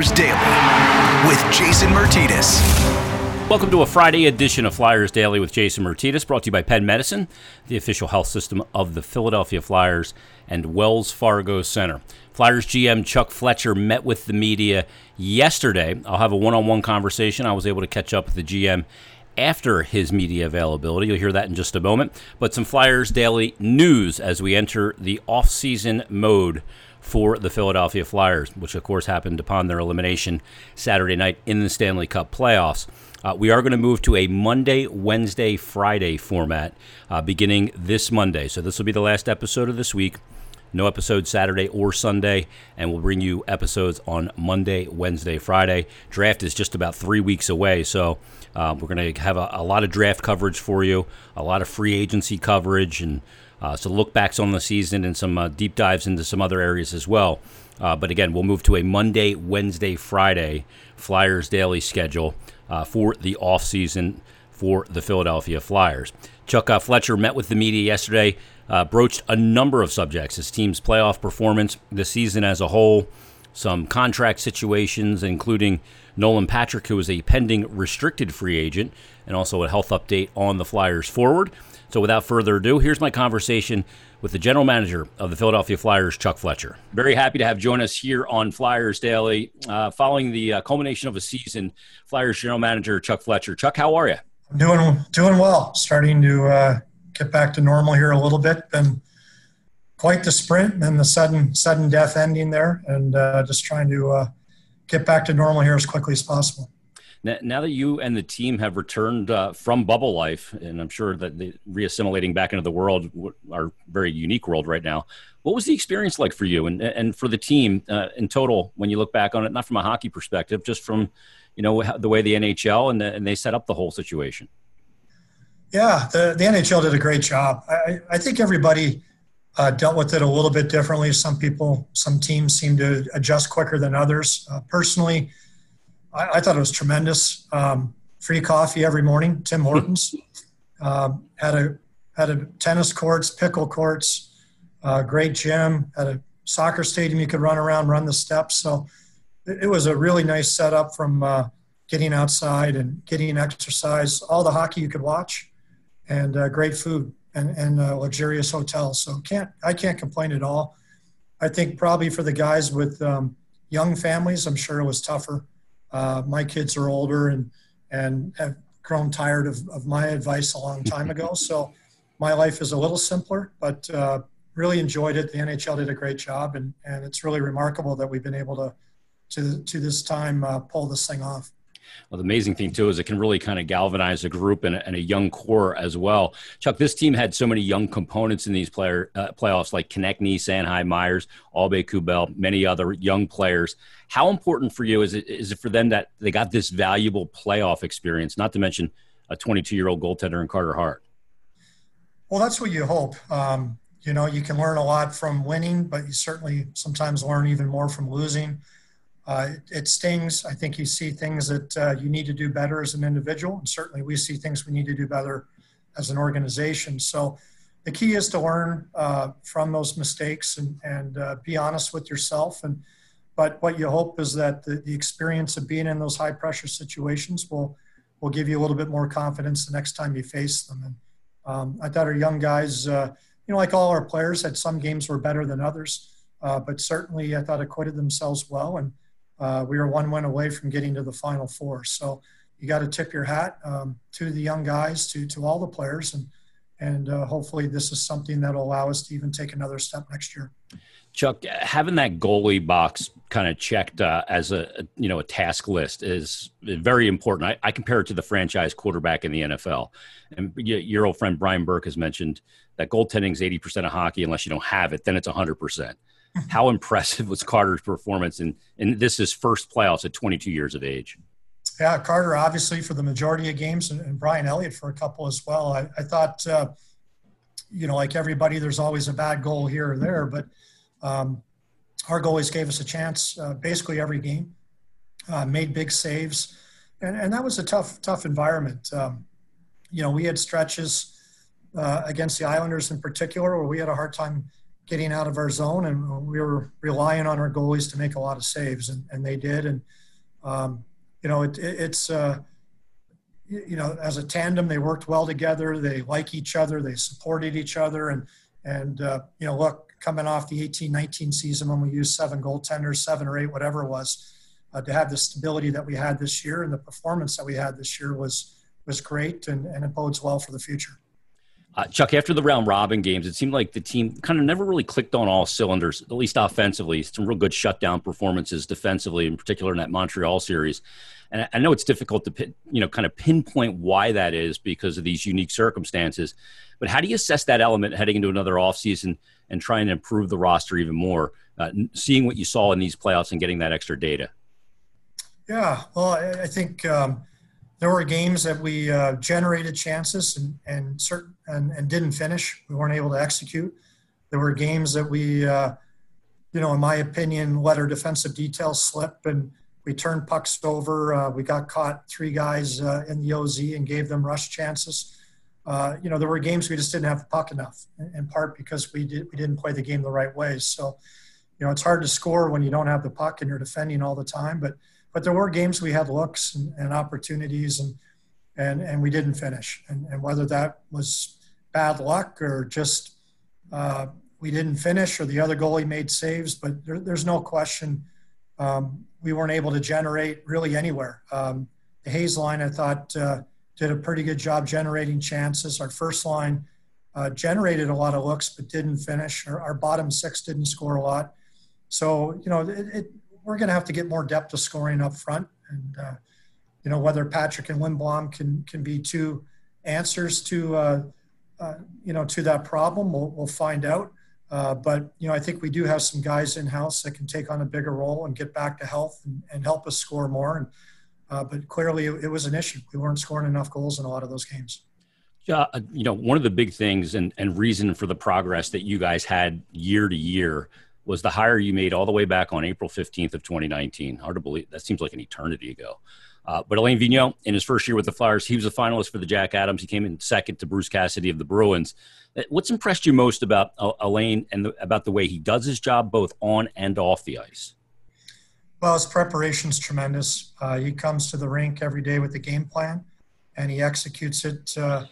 Flyers Daily with Jason Myrtetus. Welcome to a Friday edition of Flyers Daily with Jason Myrtetus, brought to you by Penn Medicine, the official health system of the Philadelphia Flyers and Wells Fargo Center. Flyers GM Chuck Fletcher met with the media yesterday. I'll have a one on one conversation. I was able to catch up with the GM after his media availability. You'll hear that in just a moment. But some Flyers Daily news as we enter the off-season mode for the Philadelphia Flyers, which of course happened upon their elimination Saturday night in the Stanley Cup playoffs. Uh, we are going to move to a Monday, Wednesday, Friday format uh, beginning this Monday. So this will be the last episode of this week. No episode Saturday or Sunday, and we'll bring you episodes on Monday, Wednesday, Friday. Draft is just about three weeks away, so uh, we're going to have a, a, lot of draft coverage for you, a lot of free agency coverage, and uh, so look backs on the season and some uh, deep dives into some other areas as well. Uh, but again, we'll move to a Monday, Wednesday, Friday Flyers daily schedule uh, for the off season for the Philadelphia Flyers. Chuck uh, Fletcher met with the media yesterday uh, broached a number of subjects his team's playoff performance, the season as a whole, some contract situations, including Nolan Patrick, who is a pending restricted free agent, and also a health update on the Flyers forward. So, without further ado, here's my conversation with the general manager of the Philadelphia Flyers, Chuck Fletcher. Very happy to have join us here on Flyers Daily. Uh, following the uh, culmination of a season, Flyers general manager Chuck Fletcher. Chuck, how are you? Doing doing well. Starting to uh, get back to normal here a little bit. Been quite the sprint and the sudden sudden death ending there, and uh, just trying to uh, get back to normal here as quickly as possible. Now that you and the team have returned uh, from bubble life, and I'm sure that the reassimilating back into the world, our very unique world right now, what was the experience like for you and and for the team uh, in total when you look back on it? Not from a hockey perspective, just from you know the way the NHL and, the, and they set up the whole situation. Yeah, the, the NHL did a great job. I, I think everybody uh, dealt with it a little bit differently. Some people, some teams seem to adjust quicker than others. Uh, personally, I, I, thought it was tremendous. Um, free coffee every morning, Tim Hortons. um, had a had a tennis courts, pickle courts, uh, great gym, had a soccer stadium you could run around, run the steps. So it, it was a really nice setup from uh, getting outside and getting exercise. All the hockey you could watch and uh, great food and, and uh, luxurious hotels. So can't I can't complain at all. I think probably for the guys with um, young families, I'm sure it was tougher. Uh, my kids are older and and have grown tired of, of my advice a long time ago. So my life is a little simpler, but uh, really enjoyed it. The NHL did a great job, and, and it's really remarkable that we've been able to to to this time uh, pull this thing off. Well, the amazing thing too is it can really kind of galvanize a group and a, and a young core as well. Chuck, this team had so many young components in these player uh, playoffs, like Konecny, Sanheim, Myers, Aube-Kubel, many other young players. How important for you is it is it for them that they got this valuable playoff experience? Not to mention a 22 year old goaltender in Carter Hart. Well, that's what you hope. Um, you know, you can learn a lot from winning, but you certainly sometimes learn even more from losing. Uh, it, stings. I think you see things that uh, you need to do better as an individual, and certainly we see things we need to do better as an organization. So the key is to learn uh, from those mistakes and, and uh, be honest with yourself. And but what you hope is that the, the experience of being in those high pressure situations will will give you a little bit more confidence the next time you face them. And um, I thought our young guys, uh, you know, like all our players, had some games were better than others, uh, but certainly I thought acquitted themselves well and uh, we were one win away from getting to the final four. So you got to tip your hat um, to the young guys, to to all the players, and and uh, hopefully this is something that will allow us to even take another step next year. Chuck, having that goalie box kind of checked uh, as a you know a task list is very important. I, I, compare it to the franchise quarterback in the NFL, and your old friend Brian Burke has mentioned that goaltending is eighty percent of hockey. Unless you don't have it, then it's hundred percent. How impressive was Carter's performance And in this is first playoffs at 22 years of age? Yeah, Carter obviously for the majority of games, and, and Brian Elliott for a couple as well. I, I thought, uh, you know, like everybody, there's always a bad goal here or there, but um, our goalies gave us a chance uh, basically every game, uh, made big saves, and, and that was a tough, tough environment. Um, you know, we had stretches uh, against the Islanders in particular where we had a hard time getting out of our zone, and we were relying on our goalies to make a lot of saves, and, and they did. And um, you know, it, it, it's uh, you know, as a tandem, they worked well together. They like each other. They supported each other, and and uh, you know, look, coming off the 18-19 season when we used seven goaltenders, seven or eight, whatever it was, uh, to have the stability that we had this year and the performance that we had this year was was great, and, and it bodes well for the future. Uh, Chuck, after the round robin games, it seemed like the team kind of never really clicked on all cylinders, at least offensively. Some real good shutdown performances defensively, in particular in that Montreal series. And I know it's difficult to, you know, kind of pinpoint why that is because of these unique circumstances. But how do you assess that element heading into another offseason and trying to improve the roster even more, uh, seeing what you saw in these playoffs and getting that extra data? Yeah, well, I think um, there were games that we uh, generated chances and and certain and, and didn't finish. We weren't able to execute. There were games that we, uh, you know, in my opinion, let our defensive details slip and we turned pucks over. Uh, we got caught three guys uh, in the OZ and gave them rush chances. Uh, you know, there were games we just didn't have the puck enough, in part because we did we didn't play the game the right way. So, you know, it's hard to score when you don't have the puck and you're defending all the time. But but there were games we had looks and, and opportunities and and and we didn't finish. And, and whether that was bad luck or just uh, we didn't finish or the other goalie made saves, but there, there's no question um, we weren't able to generate really anywhere. Um, the Hayes line, I thought, uh, did a pretty good job generating chances. Our first line uh, generated a lot of looks but didn't finish. Our, our, bottom six didn't score a lot. So, you know, it, it, we're going to have to get more depth of scoring up front. And, uh, you know, whether Patrick and Lindblom can, can be two answers to, uh, uh, you know, to that problem, we'll, we'll find out. Uh, but you know, I think we do have some guys in house that can take on a bigger role and get back to health and, and help us score more. And uh, but clearly, it, it, was an issue. We weren't scoring enough goals in a lot of those games. Yeah, uh, you know, one of the big things and, and reason for the progress that you guys had year to year was the hire you made all the way back on April 15th of 2019. Hard to believe that seems like an eternity ago. Uh, but Alain Vigneault, in his first year with the Flyers, he was a finalist for the Jack Adams. He came in second to Bruce Cassidy of the Bruins. Uh, what's impressed you most about uh, Alain and the, about the way he does his job both on and off the ice? Well, his preparation's tremendous. Uh, he comes to the rink every day with a game plan, and he executes it uh,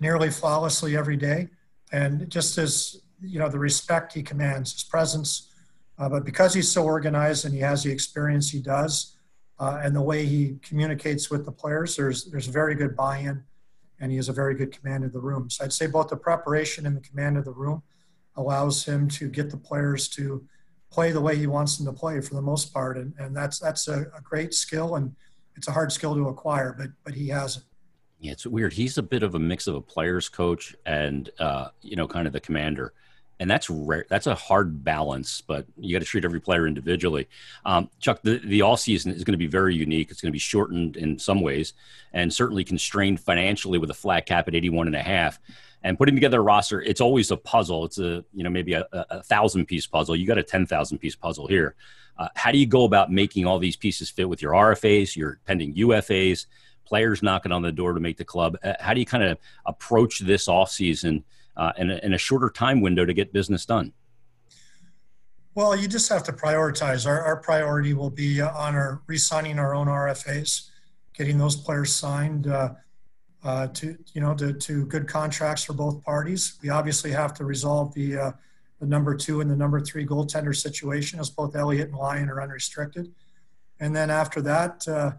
nearly flawlessly every day. And just as you know, the respect he commands, his presence, uh, but because he's so organized and he has the experience he does, uh, and the way he communicates with the players, there's there's very good buy-in and he has a very good command of the room. So I'd say both the preparation and the command of the room allows him to get the players to play the way he wants them to play for the most part, and, and that's that's a, a great skill and it's a hard skill to acquire, but but he has it. Yeah, it's weird. He's a bit of a mix of a player's coach and uh, you know, kind of the commander and that's rare. That's a hard balance, but you got to treat every player individually. Um, Chuck, the, the all season is going to be very unique. It's going to be shortened in some ways, and certainly constrained financially with a flat cap at eighty-one and a half. And putting together a roster, it's always a puzzle. It's a you know maybe a, a thousand piece puzzle. You got a ten thousand piece puzzle here. Uh, how do you go about making all these pieces fit with your RFAs, your pending UFAs, players knocking on the door to make the club? Uh, how do you kind of approach this off season? uh, in, a, in a shorter time window to get business done? Well, you just have to prioritize. Our, our priority will be on our re-signing our own RFAs, getting those players signed uh, uh, to you know to, to good contracts for both parties. We obviously have to resolve the uh, the number two and the number three goaltender situation, as both Elliott and Lyon are unrestricted. And then after that, uh,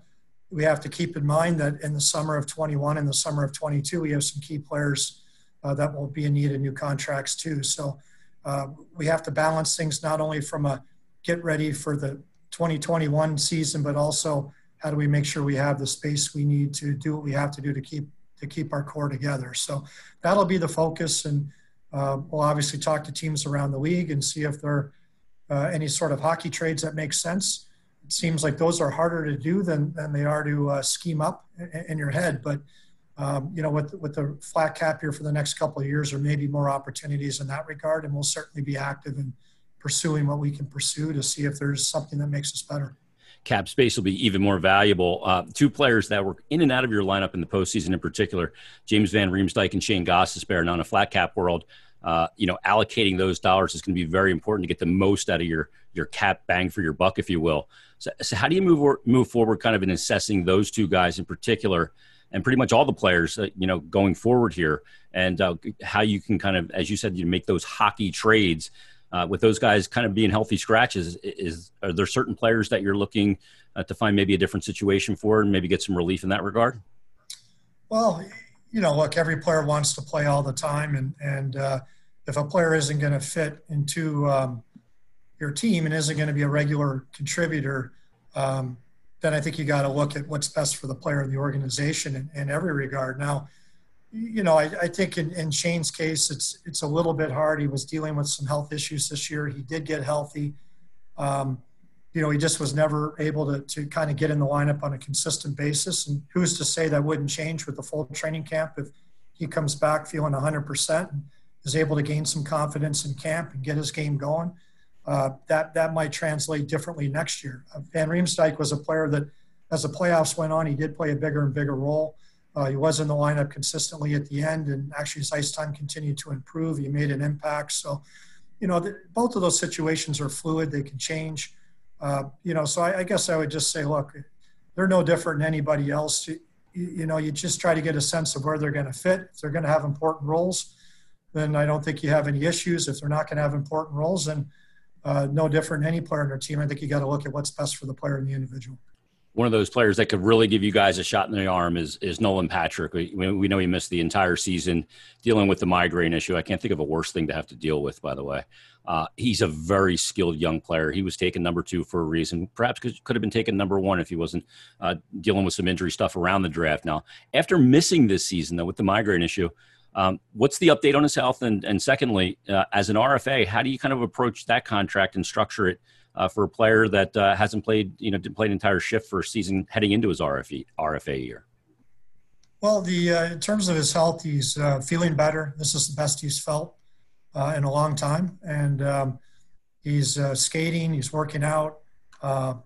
we have to keep in mind that in the summer of 21 and the summer of 22, we have some key players uh, that will be in need of new contracts too. So uh, we have to balance things not only from a get ready for the 2021 season, but also how do we make sure we have the space we need to do what we have to do to keep to keep our core together. So that'll be the focus, and uh, we'll obviously talk to teams around the league and see if there are uh, any sort of hockey trades that make sense. Seems like those are harder to do than than they are to uh, scheme up in, in your head, but um, you know, with with the flat cap here for the next couple of years, there may be more opportunities in that regard, and we'll certainly be active in pursuing what we can pursue to see if there's something that makes us better. Cap space will be even more valuable. Uh, two players that were in and out of your lineup in the postseason, in particular, James Van Riemsdyk and Shane Gostisbehere. Now, in a flat cap world, uh, you know, allocating those dollars is going to be very important to get the most out of your your cap bang for your buck, if you will. So, so how do you move move forward, kind of in assessing those two guys in particular, and pretty much all the players, uh, you know, going forward here, and uh, how you can kind of, as you said, you make those hockey trades uh, with those guys kind of being healthy scratches. Is are there certain players that you're looking uh, to find maybe a different situation for, and maybe get some relief in that regard? Well, you know, look, every player wants to play all the time, and and uh, if a player isn't going to fit into um, your team and isn't going to be a regular contributor, um, then I think you got to look at what's best for the player and the organization in, in every regard. Now, you know, I, I think in, in, Shane's case, it's it's a little bit hard. He was dealing with some health issues this year. He did get healthy. Um, you know, he just was never able to, to kind of get in the lineup on a consistent basis. And who's to say that wouldn't change with the full training camp if he comes back feeling 100% and is able to gain some confidence in camp and get his game going? Uh, that that might translate differently next year. Uh, Van Riemsdyk was a player that, as the playoffs went on, he did play a bigger and bigger role. Uh, he was in the lineup consistently at the end, and actually his ice time continued to improve. He made an impact. So, you know, the, both of those situations are fluid; they can change. Uh, you know, so I, I, guess I would just say, look, they're no different than anybody else. You, you know, you just try to get a sense of where they're going to fit. If they're going to have important roles, then I don't think you have any issues. If they're not going to have important roles, then uh, no different than any player on their team. I think you got to look at what's best for the player and the individual. One of those players that could really give you guys a shot in the arm is is Nolan Patrick. We, we know he missed the entire season dealing with the migraine issue. I can't think of a worse thing to have to deal with, by the way. Uh, he's a very skilled young player. He was taken number two for a reason. Perhaps could, could have been taken number one if he wasn't uh, dealing with some injury stuff around the draft. Now, after missing this season, though, with the migraine issue, um, what's the update on his health? And, and secondly, uh, as an RFA, how do you kind of approach that contract and structure it uh, for a player that uh, hasn't played, you know, didn't play an entire shift for a season heading into his RFA, RFA year? Well, the uh, in terms of his health, he's uh, feeling better. This is the best he's felt uh, in a long time. And um, he's uh, skating, he's working out,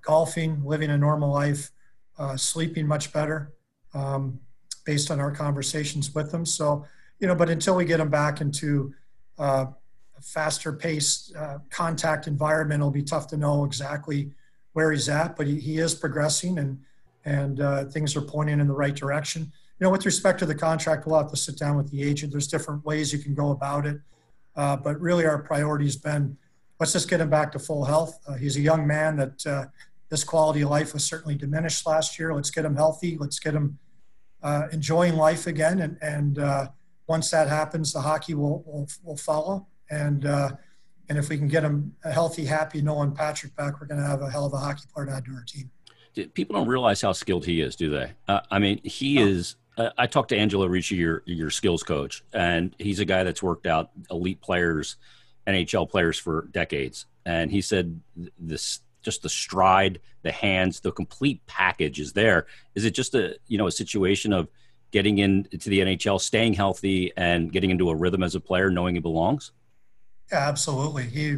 golfing, living a normal life, sleeping much better um, based on our conversations with him. So, you know, but until we get him back into faster paced uh, contact environment, it'll be tough to know exactly where he's at, but he, he is progressing and, and things are pointing in the right direction. You know, with respect to the contract, we'll have to sit down with the agent. There's different ways you can go about it. Uh, but really, our priority has been let's just get him back to full health. Uh, he's a young man that uh, this quality of life was certainly diminished last year. Let's get him healthy. Let's get him uh, enjoying life again. And, and uh, once that happens, the hockey will, will, will follow. And, uh, and if we can get him a healthy, happy Nolan Patrick back, we're going to have a hell of a hockey player to add to our team. People don't realize how skilled he is, do they? I mean, he is I talked to Angelo Ricci, your your skills coach, and he's a guy that's worked out elite players, NHL players for decades. And he said this just the stride, the hands, the complete package is there. Is it just a you know a situation of getting into the NHL, staying healthy, and getting into a rhythm as a player, knowing he belongs? Absolutely. He,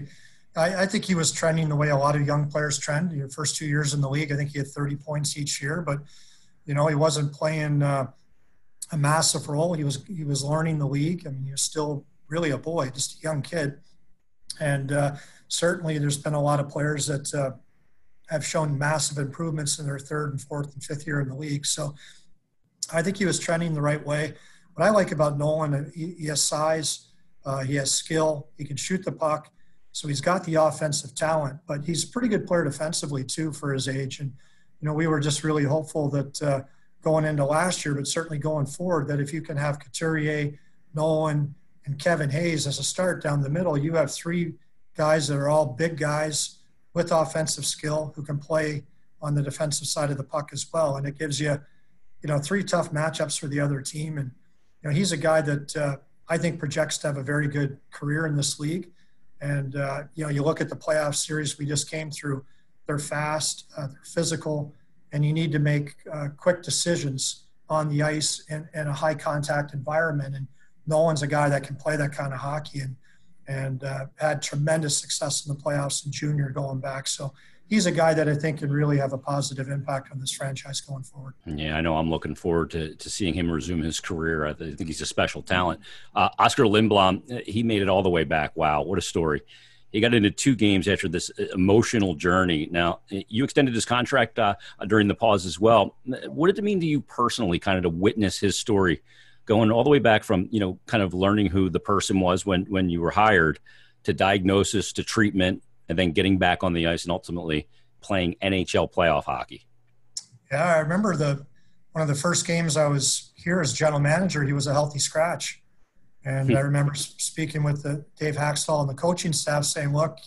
I, I think he was trending the way a lot of young players trend. Your first two years in the league, I think he had 30 points each year, but you know he wasn't playing. Uh, a massive role. He was he was learning the league. I mean, he was still really a boy, just a young kid, and uh, certainly there's been a lot of players that uh, have shown massive improvements in their third and fourth and fifth year in the league. So I think he was trending the right way. What I like about Nolan, he, he has size, uh, he has skill, he can shoot the puck, so he's got the offensive talent. But he's a pretty good player defensively too for his age. And you know, we were just really hopeful that uh, going into last year, but certainly going forward, that if you can have Couturier, Nolan, and Kevin Hayes as a start down the middle, you have three guys that are all big guys with offensive skill who can play on the defensive side of the puck as well. And it gives you, you know, three tough matchups for the other team. And, you know, he's a guy that uh, I think projects to have a very good career in this league. And, uh, you know, you look at the playoff series we just came through, they're fast, uh, they're physical, and you need to make uh, quick decisions on the ice in, in, a high contact environment. And Nolan's a guy that can play that kind of hockey and and uh, had tremendous success in the playoffs in junior going back. So he's a guy that I think can really have a positive impact on this franchise going forward. Yeah, I know. I'm looking forward to, to seeing him resume his career. I think he's a special talent. Uh, Oskar Lindblom, he made it all the way back. Wow, what a story. He got into two games after this emotional journey. Now, you extended his contract uh, during the pause as well. What did it mean to you personally, kind of to witness his story, going all the way back from you know, kind of learning who the person was when when you were hired, to diagnosis, to treatment, and then getting back on the ice and ultimately playing NHL playoff hockey. Yeah, I remember the one of the first games I was here as general manager. He was a healthy scratch, and I hmm. remember speaking with the Dave Hakstol and the coaching staff, saying, "Look,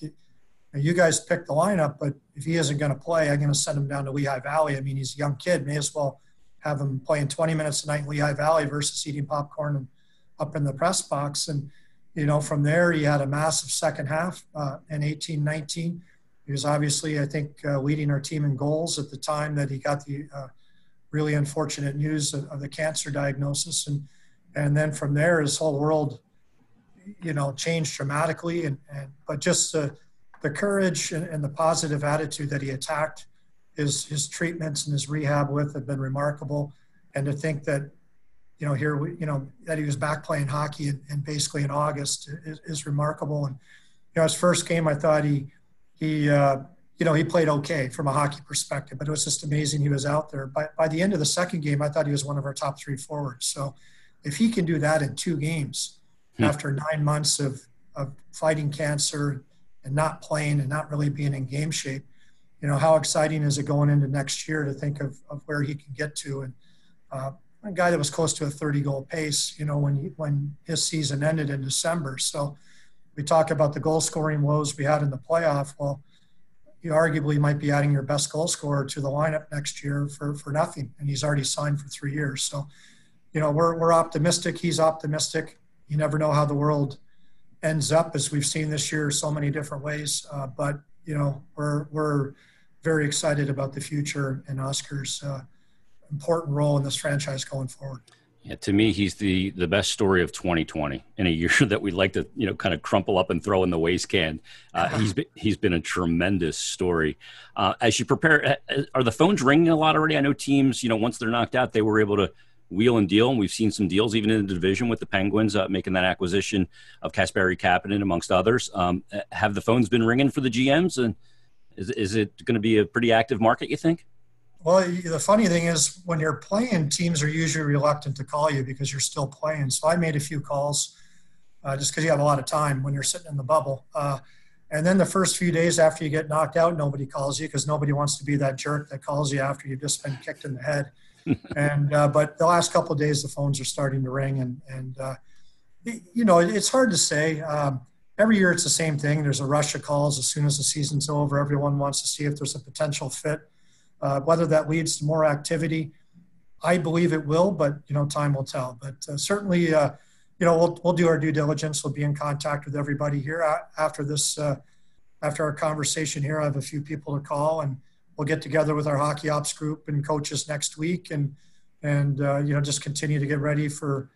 you guys pick the lineup, but if he isn't going to play, I'm going to send him down to Lehigh Valley. I mean, he's a young kid. May as well have him playing 20 minutes a night in Lehigh Valley versus eating popcorn and up in the press box." And you know, from there, he had a massive second half uh, in 18 19. He was obviously, I think, uh, leading our team in goals at the time that he got the uh, really unfortunate news of, of, the cancer diagnosis. And, and then from there, his whole world, you know, changed dramatically. And, and but just the, the courage and, and the positive attitude that he attacked his, his treatments and his rehab with have been remarkable. And to think that you know, here, we, you know, that he was back playing hockey and, basically in August is, is, remarkable. And, you know, his first game, I thought he, he, uh, you know, he played okay from a hockey perspective, but it was just amazing he was out there. By, by the end of the second game, I thought he was one of our top three forwards. So if he can do that in two games hmm. after nine months of, of fighting cancer and not playing and not really being in game shape, you know, how exciting is it going into next year to think of, of where he can get to? And, uh, a guy that was close to a 30 goal pace, you know, when he, when his season ended in December. So we talk about the goal scoring woes we had in the playoff. Well, you arguably might be adding your best goal scorer to the lineup next year for, for nothing, and he's already signed for three years. So, you know, we're, we're optimistic. He's optimistic. You never know how the world ends up, as we've seen this year, so many different ways. Uh, but you know, we're we're very excited about the future and Oskar's, Uh, important role in this franchise going forward. Yeah, to me, he's the the best story of 2020 in a year that we'd like to, you know, kind of crumple up and throw in the waste can. Uh, he's been he's been a tremendous story. Uh, as you prepare, uh, uh, are the phones ringing a lot already? I know teams, you know, once they're knocked out, they were able to wheel and deal, and we've seen some deals even in the division with the Penguins uh, making that acquisition of Kasperi Kapanen amongst others. Um, uh, have the phones been ringing for the GMs, and is is it going to be a pretty active market? You think? Well, the funny thing is, when you're playing, teams are usually reluctant to call you because you're still playing. So I made a few calls uh, just because you have a lot of time when you're sitting in the bubble. Uh, and then the first few days after you get knocked out, nobody calls you because nobody wants to be that jerk that calls you after you've just been kicked in the head. and uh, but the last couple of days, the phones are starting to ring, and and uh, you know it's hard to say. Um, every year, it's the same thing. There's a rush of calls as soon as the season's over. Everyone wants to see if there's a potential fit uh, whether that leads to more activity, I believe it will, but you know, time will tell. But uh, certainly, uh, you know, we'll we'll do our due diligence. We'll be in contact with everybody here after this. Uh, after our conversation here, I have a few people to call, and we'll get together with our hockey ops group and coaches next week, and and uh, you know, just continue to get ready for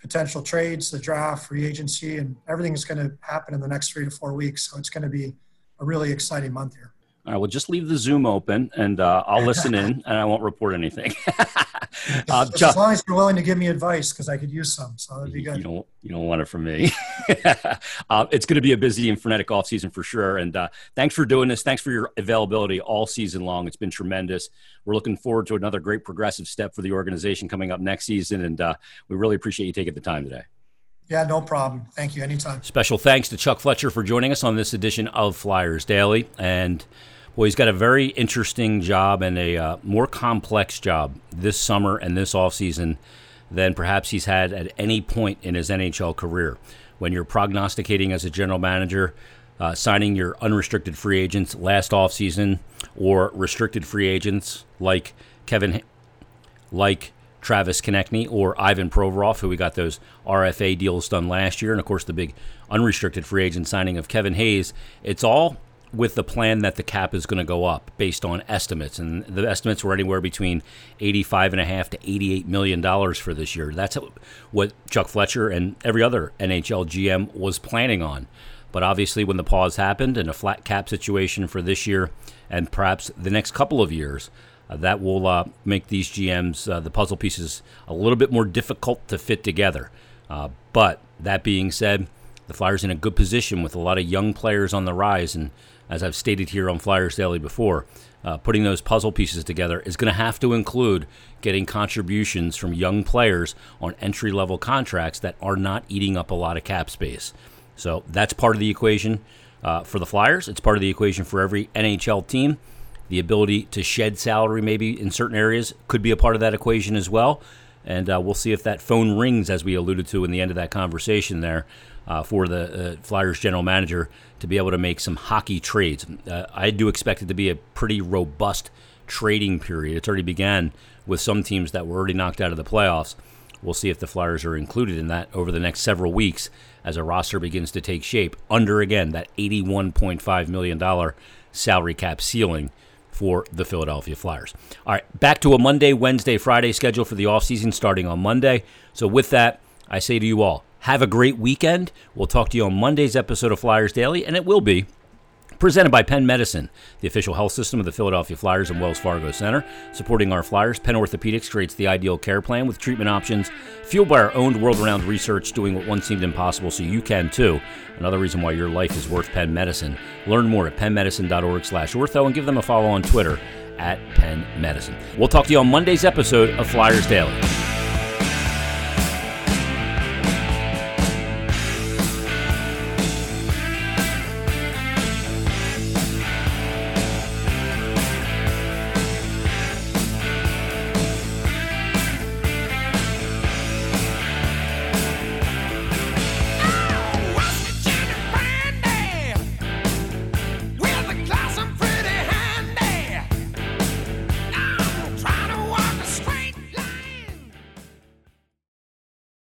potential trades, the draft, free agency, and everything is going to happen in the next three to four weeks. So it's going to be a really exciting month here. I will just leave the Zoom open and uh, I'll listen in and I won't report anything. uh, as long as you're willing to give me advice, because I could use some, so that'd be good. You don't, you don't want it from me. uh, it's going to be a busy and frenetic off season for sure. And uh, thanks for doing this. Thanks for your availability all season long. It's been tremendous. We're looking forward to another great progressive step for the organization coming up next season, and uh, we really appreciate you taking the time today. Yeah, no problem. Thank you. Anytime. Special thanks to Chuck Fletcher for joining us on this edition of Flyers Daily. And well, he's got a very interesting job and a uh, more complex job this summer and this offseason than perhaps he's had at any point in his NHL career. When you're prognosticating as a general manager, uh, signing your unrestricted free agents last offseason or restricted free agents like Kevin, like Travis Konecny or Ivan Provorov, who we got those RFA deals done last year, and of course the big unrestricted free agent signing of Kevin Hayes. It's all with the plan that the cap is going to go up based on estimates, and the estimates were anywhere between eighty-five and a half to eighty-eight million dollars for this year. That's what Chuck Fletcher and every other NHL GM was planning on. But obviously, when the pause happened and a flat cap situation for this year and perhaps the next couple of years, uh, that will uh, make these GMs, uh, the puzzle pieces, a little bit more difficult to fit together. Uh, but that being said, the Flyers in a good position with a lot of young players on the rise. And as I've stated here on Flyers Daily before, uh, putting those puzzle pieces together is going to have to include getting contributions from young players on entry level contracts that are not eating up a lot of cap space. So that's part of the equation uh, for the Flyers. It's part of the equation for every NHL team. The ability to shed salary, maybe in certain areas, could be a part of that equation as well. And uh, we'll see if that phone rings, as we alluded to in the end of that conversation there, uh, for the uh, Flyers general manager to be able to make some hockey trades. Uh, I do expect it to be a pretty robust trading period. It's already began with some teams that were already knocked out of the playoffs. We'll see if the Flyers are included in that over the next several weeks as a roster begins to take shape under, again, that $81.5 million salary cap ceiling for the Philadelphia Flyers. All right, back to a Monday, Wednesday, Friday schedule for the offseason starting on Monday. So, with that, I say to you all, have a great weekend. We'll talk to you on Monday's episode of Flyers Daily, and it will be Presented by Penn Medicine, the official health system of the Philadelphia Flyers and Wells Fargo Center. Supporting our Flyers, Penn Orthopedics creates the ideal care plan with treatment options fueled by our own world renowned research, doing what once seemed impossible so you can too. Another reason why your life is worth Penn Medicine. Learn more at pennmedicine.org slash ortho and give them a follow on Twitter at Penn Medicine. We'll talk to you on Monday's episode of Flyers Daily.